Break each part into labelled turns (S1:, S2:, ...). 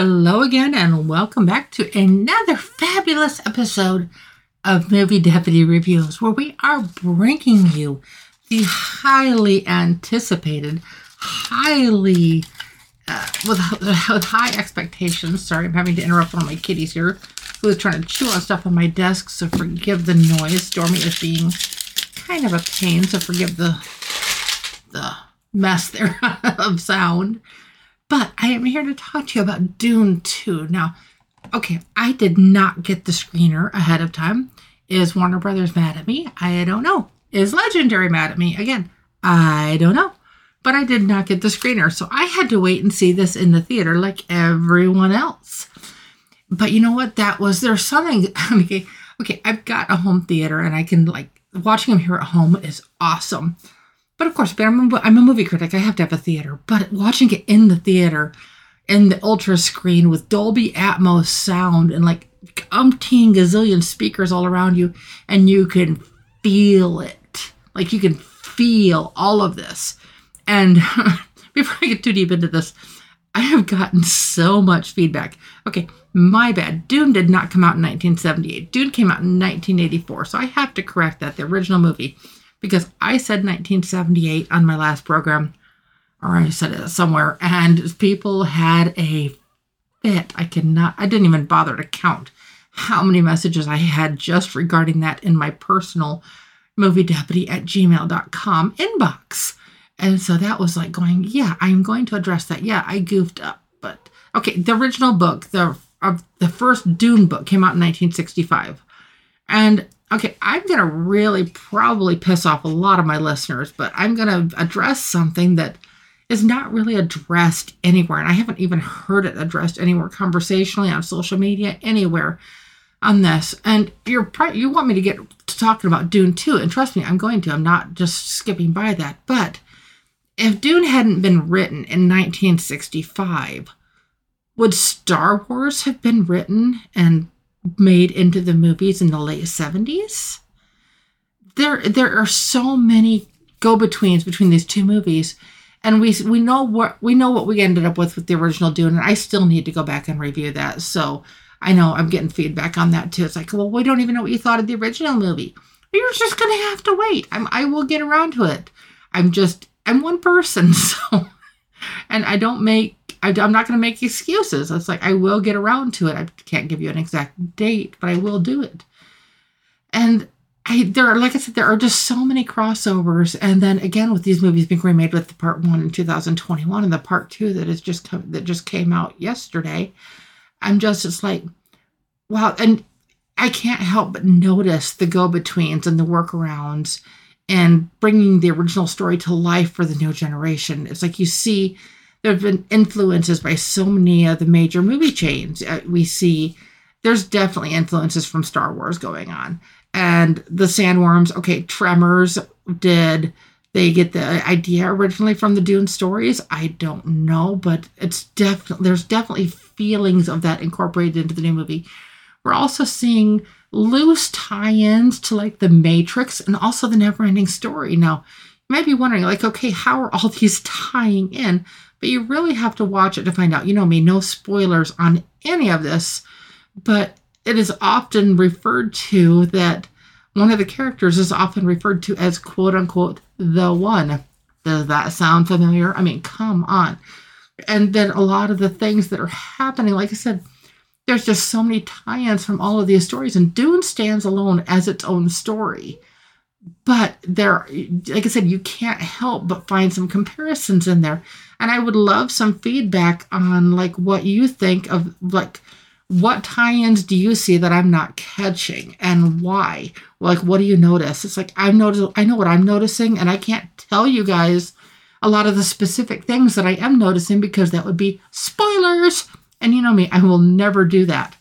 S1: Hello again, and welcome back to another fabulous episode of Movie Deputy Reviews, where we are bringing you the highly anticipated, highly uh, with, with high expectations. Sorry, I'm having to interrupt one of my kitties here, who is trying to chew on stuff on my desk. So forgive the noise. Stormy is being kind of a pain, so forgive the the mess there of sound. But I am here to talk to you about Dune 2. Now, okay, I did not get the screener ahead of time. Is Warner Brothers mad at me? I don't know. Is Legendary mad at me? Again, I don't know. But I did not get the screener, so I had to wait and see this in the theater like everyone else. But you know what? That was there's something. Okay, okay, I've got a home theater and I can like watching them here at home is awesome. But of course, but I'm a, I'm a movie critic. I have to have a theater. But watching it in the theater, in the ultra screen with Dolby Atmos sound and like umpteen gazillion speakers all around you, and you can feel it. Like you can feel all of this. And before I get too deep into this, I have gotten so much feedback. Okay, my bad. Dune did not come out in 1978. Dune came out in 1984. So I have to correct that. The original movie because I said 1978 on my last program, or I said it somewhere, and people had a fit. I cannot, I didn't even bother to count how many messages I had just regarding that in my personal movie deputy at gmail.com inbox. And so that was like going, yeah, I'm going to address that. Yeah, I goofed up. But okay, the original book, the of the first Dune book came out in 1965. And okay, I'm going to really probably piss off a lot of my listeners, but I'm going to address something that is not really addressed anywhere. And I haven't even heard it addressed anywhere conversationally on social media, anywhere on this. And you're you want me to get to talking about Dune 2, and trust me, I'm going to. I'm not just skipping by that. But if Dune hadn't been written in 1965, would Star Wars have been written and made into the movies in the late 70s. There there are so many go-betweens between these two movies and we we know what we know what we ended up with with the original Dune and I still need to go back and review that. So I know I'm getting feedback on that too. It's like, well, we don't even know what you thought of the original movie. You're just gonna have to wait. I'm I will get around to it. I'm just I'm one person, so and I don't make I, am not going to make excuses. It's like I will get around to it. I can't give you an exact date, but I will do it. And I there are like I said, there are just so many crossovers. And then again, with these movies being remade with the part one in 2021 and the part two that is just come, that just came out yesterday, I'm just it's like, wow. And I can't help but notice the go betweens and the workarounds and bringing the original story to life for the new generation. It's like you see there have been influences by so many of the major movie chains. Uh, we see there's definitely influences from Star Wars going on. And the sandworms, okay, Tremors did they get the idea originally from the Dune stories? I don't know, but it's definitely there's definitely feelings of that incorporated into the new movie. We're also seeing loose tie-ins to like the Matrix and also the never-ending story. Now, you might be wondering, like, okay, how are all these tying in? but you really have to watch it to find out. You know me, no spoilers on any of this, but it is often referred to that one of the characters is often referred to as quote unquote the one. Does that sound familiar? I mean, come on. And then a lot of the things that are happening, like I said, there's just so many tie ins from all of these stories, and Dune stands alone as its own story but there like i said you can't help but find some comparisons in there. And i would love some feedback on like what you think of like what tie-ins do you see that i'm not catching and why? Like what do you notice? It's like i'm noticing i know what i'm noticing and i can't tell you guys a lot of the specific things that i am noticing because that would be spoilers. And you know me i will never do that.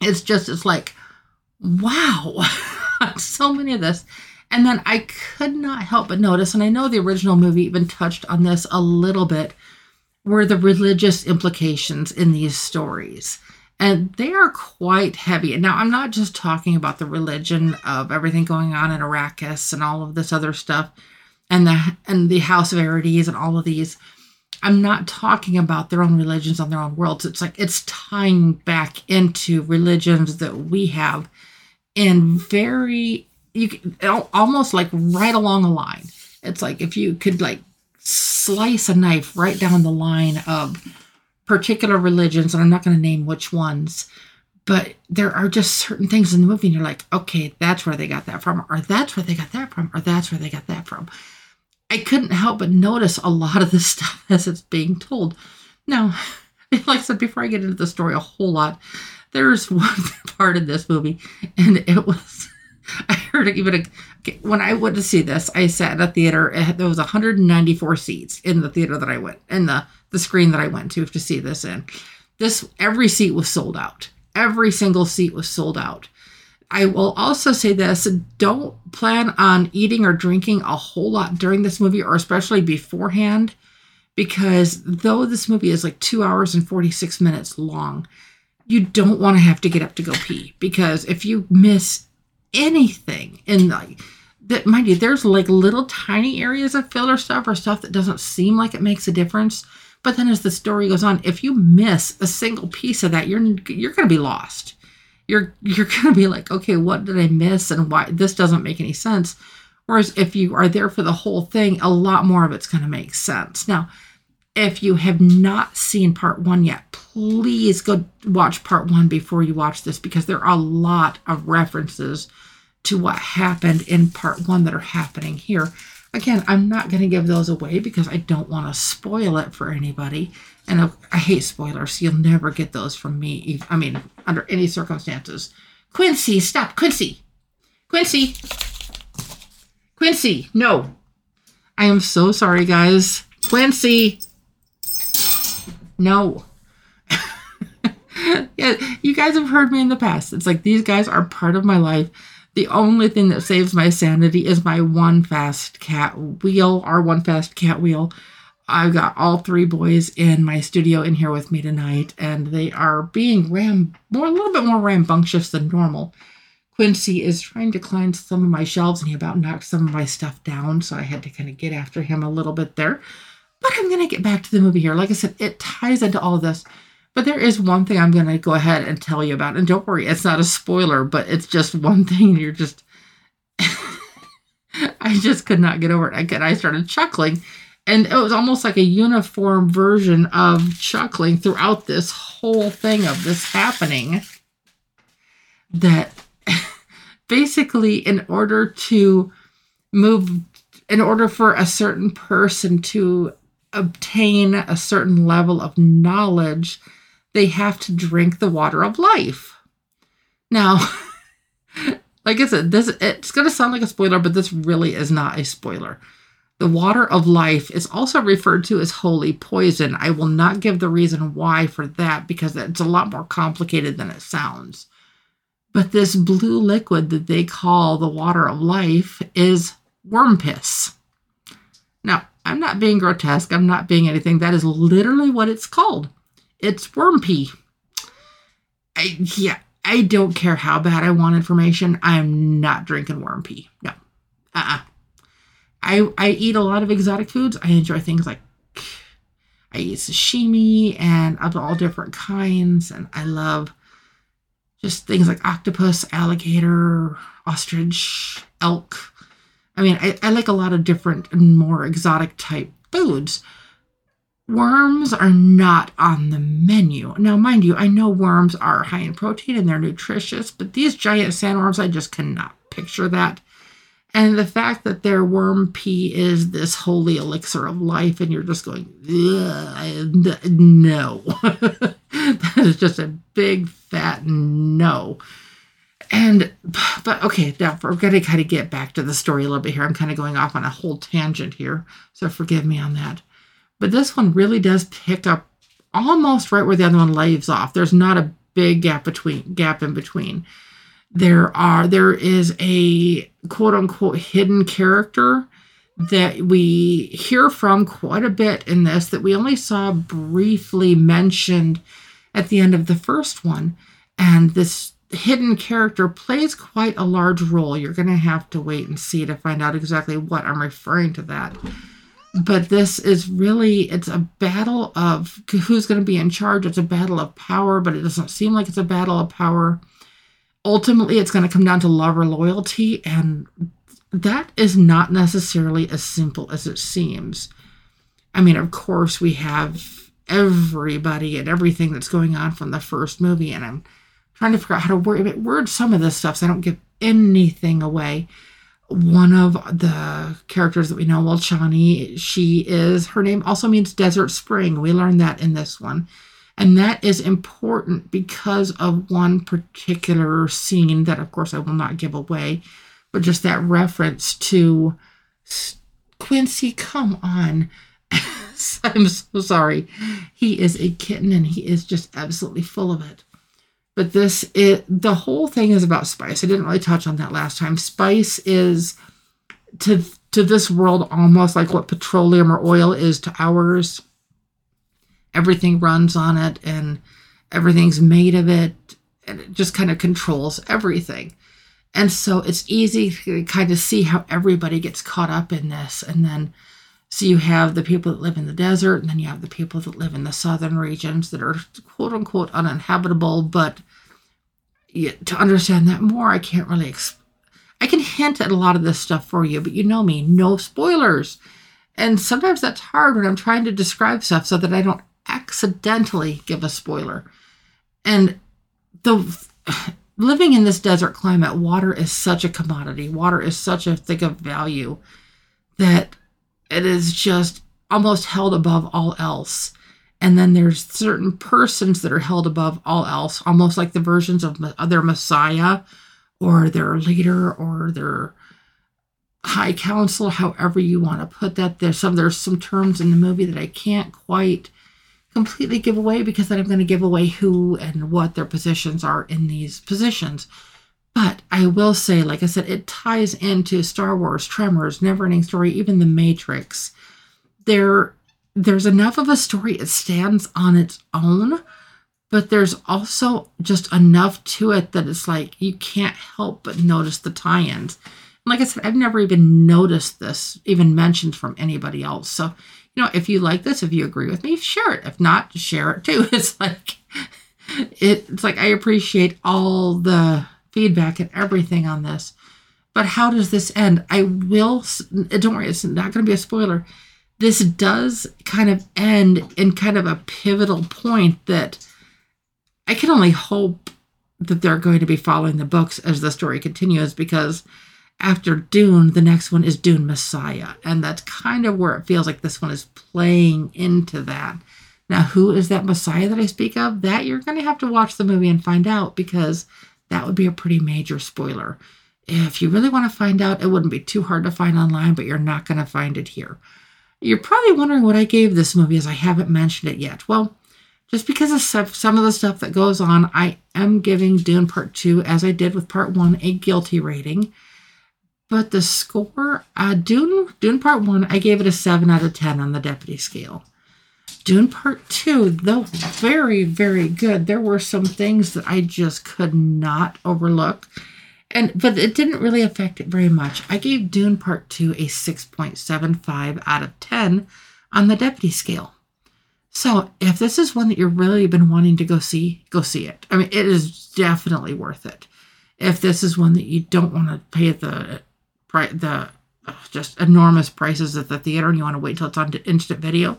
S1: It's just it's like wow so many of this. And then I could not help but notice, and I know the original movie even touched on this a little bit, were the religious implications in these stories. And they are quite heavy. And now I'm not just talking about the religion of everything going on in Arrakis and all of this other stuff and the and the House of Atreides and all of these. I'm not talking about their own religions on their own worlds. It's like it's tying back into religions that we have in very you almost like right along a line. It's like if you could like slice a knife right down the line of particular religions, and I'm not going to name which ones, but there are just certain things in the movie, and you're like, okay, that's where they got that from, or that's where they got that from, or that's where they got that from. I couldn't help but notice a lot of this stuff as it's being told. Now, like I said, before I get into the story a whole lot, there's one part in this movie, and it was. I heard it even when I went to see this. I sat in a theater. There was 194 seats in the theater that I went, in the the screen that I went to to see this in. This every seat was sold out. Every single seat was sold out. I will also say this don't plan on eating or drinking a whole lot during this movie, or especially beforehand, because though this movie is like two hours and 46 minutes long, you don't want to have to get up to go pee. Because if you miss anything in like, that mind you, there's like little tiny areas of filler stuff or stuff that doesn't seem like it makes a difference. But then as the story goes on, if you miss a single piece of that, you're you're gonna be lost you're you're going to be like, okay, what did I miss and why this doesn't make any sense. Whereas if you are there for the whole thing, a lot more of it's going to make sense. Now, if you have not seen part one yet, please go watch part one before you watch this because there are a lot of references to what happened in part one that are happening here. Again, I'm not going to give those away because I don't want to spoil it for anybody. And I hate spoilers. You'll never get those from me. I mean, under any circumstances. Quincy, stop. Quincy. Quincy. Quincy, no. I am so sorry, guys. Quincy. No. yeah, you guys have heard me in the past. It's like these guys are part of my life. The only thing that saves my sanity is my one fast cat wheel, our one fast cat wheel. I've got all three boys in my studio in here with me tonight, and they are being ram more a little bit more rambunctious than normal. Quincy is trying to climb some of my shelves, and he about knocked some of my stuff down, so I had to kind of get after him a little bit there. But I'm gonna get back to the movie here. Like I said, it ties into all of this. But there is one thing I'm going to go ahead and tell you about. And don't worry, it's not a spoiler, but it's just one thing. You're just. I just could not get over it. Again, I started chuckling. And it was almost like a uniform version of chuckling throughout this whole thing of this happening. That basically, in order to move, in order for a certain person to obtain a certain level of knowledge, they have to drink the water of life. Now, like I said, this it's going to sound like a spoiler, but this really is not a spoiler. The water of life is also referred to as holy poison. I will not give the reason why for that because it's a lot more complicated than it sounds. But this blue liquid that they call the water of life is worm piss. I'm not being grotesque, I'm not being anything. That is literally what it's called. It's worm pee. I, yeah, I don't care how bad I want information. I'm not drinking worm pee. No. Uh-uh. I, I eat a lot of exotic foods. I enjoy things like I eat sashimi and of all different kinds. And I love just things like octopus, alligator, ostrich, elk. I mean, I, I like a lot of different and more exotic type foods. Worms are not on the menu. Now, mind you, I know worms are high in protein and they're nutritious, but these giant sandworms, I just cannot picture that. And the fact that their worm pee is this holy elixir of life, and you're just going, no. that is just a big fat no. And, but okay, now we're going to kind of get back to the story a little bit here. I'm kind of going off on a whole tangent here, so forgive me on that. But this one really does pick up almost right where the other one leaves off. There's not a big gap between gap in between. There are there is a quote unquote hidden character that we hear from quite a bit in this that we only saw briefly mentioned at the end of the first one. And this hidden character plays quite a large role. You're going to have to wait and see to find out exactly what I'm referring to that. but this is really it's a battle of who's going to be in charge it's a battle of power but it doesn't seem like it's a battle of power ultimately it's going to come down to love or loyalty and that is not necessarily as simple as it seems i mean of course we have everybody and everything that's going on from the first movie and i'm trying to figure out how to word, word some of this stuff so i don't give anything away one of the characters that we know, well, Chani, she is, her name also means desert spring. We learned that in this one. And that is important because of one particular scene that, of course, I will not give away, but just that reference to Quincy, come on. I'm so sorry. He is a kitten and he is just absolutely full of it. But this it the whole thing is about spice. I didn't really touch on that last time. Spice is to to this world almost like what petroleum or oil is to ours. Everything runs on it and everything's made of it and it just kind of controls everything. And so it's easy to kind of see how everybody gets caught up in this. And then, so you have the people that live in the desert, and then you have the people that live in the southern regions that are quote unquote uninhabitable, but to understand that more, I can't really. Exp- I can hint at a lot of this stuff for you, but you know me, no spoilers. And sometimes that's hard when I'm trying to describe stuff so that I don't accidentally give a spoiler. And the living in this desert climate, water is such a commodity. Water is such a thing of value that it is just almost held above all else. And then there's certain persons that are held above all else almost like the versions of their messiah or their leader or their high council however you want to put that. There's some there's some terms in the movie that i can't quite completely give away because then i'm going to give away who and what their positions are in these positions but i will say like i said it ties into star wars tremors neverending story even the matrix. There there's enough of a story it stands on its own but there's also just enough to it that it's like you can't help but notice the tie-ins. And like i said i've never even noticed this even mentioned from anybody else. So you know if you like this if you agree with me share it. If not share it too. It's like it, it's like i appreciate all the feedback and everything on this but how does this end i will don't worry it's not going to be a spoiler this does kind of end in kind of a pivotal point that I can only hope that they're going to be following the books as the story continues because after Dune, the next one is Dune Messiah. And that's kind of where it feels like this one is playing into that. Now, who is that Messiah that I speak of? That you're going to have to watch the movie and find out because that would be a pretty major spoiler. If you really want to find out, it wouldn't be too hard to find online, but you're not going to find it here. You're probably wondering what I gave this movie as I haven't mentioned it yet. Well, just because of some of the stuff that goes on, I am giving Dune Part 2, as I did with Part 1, a guilty rating. But the score, uh, Dune, Dune Part 1, I gave it a 7 out of 10 on the deputy scale. Dune Part 2, though very, very good, there were some things that I just could not overlook and but it didn't really affect it very much. I gave Dune Part 2 a 6.75 out of 10 on the deputy scale. So, if this is one that you've really been wanting to go see, go see it. I mean, it is definitely worth it. If this is one that you don't want to pay the the uh, just enormous prices at the theater and you want to wait till it's on instant video,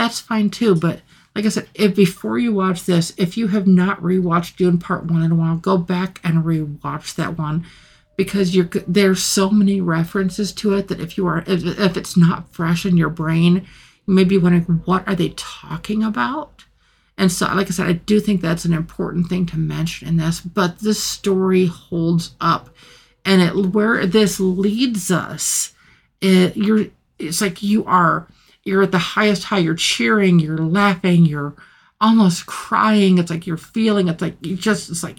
S1: that's fine too. But like I said, if before you watch this, if you have not rewatched Dune Part One in a while, go back and rewatch that one because you're there's so many references to it that if you are if, if it's not fresh in your brain, you may be wondering what are they talking about. And so, like I said, I do think that's an important thing to mention in this. But this story holds up, and it where this leads us, it you're it's like you are you're at the highest high. You're cheering, you're laughing, you're almost crying. It's like you're feeling. It's like you just. It's like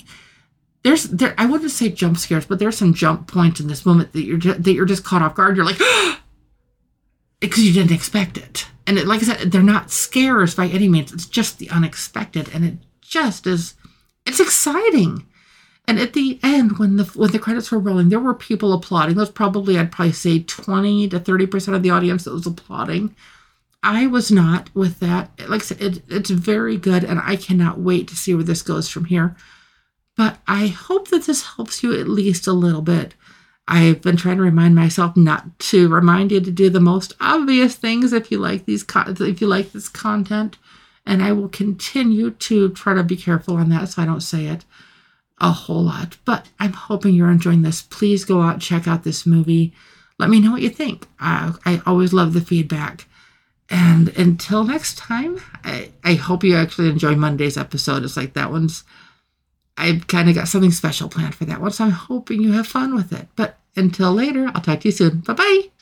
S1: there's there. I wouldn't say jump scares, but there's some jump points in this moment that you're just, that you're just caught off guard. You're like because you didn't expect it. And it, like I said, they're not scares by any means. It's just the unexpected, and it just is. It's exciting And at the end, when the when the credits were rolling, there were people applauding. There was probably I'd probably say twenty to thirty percent of the audience that was applauding. I was not with that. Like I said, it, it's very good, and I cannot wait to see where this goes from here. But I hope that this helps you at least a little bit. I've been trying to remind myself not to remind you to do the most obvious things if you like these if you like this content, and I will continue to try to be careful on that so I don't say it a whole lot. But I'm hoping you're enjoying this. Please go out check out this movie. Let me know what you think. I, I always love the feedback. And until next time, I, I hope you actually enjoy Monday's episode. It's like that one's, I've kind of got something special planned for that one. So I'm hoping you have fun with it. But until later, I'll talk to you soon. Bye bye.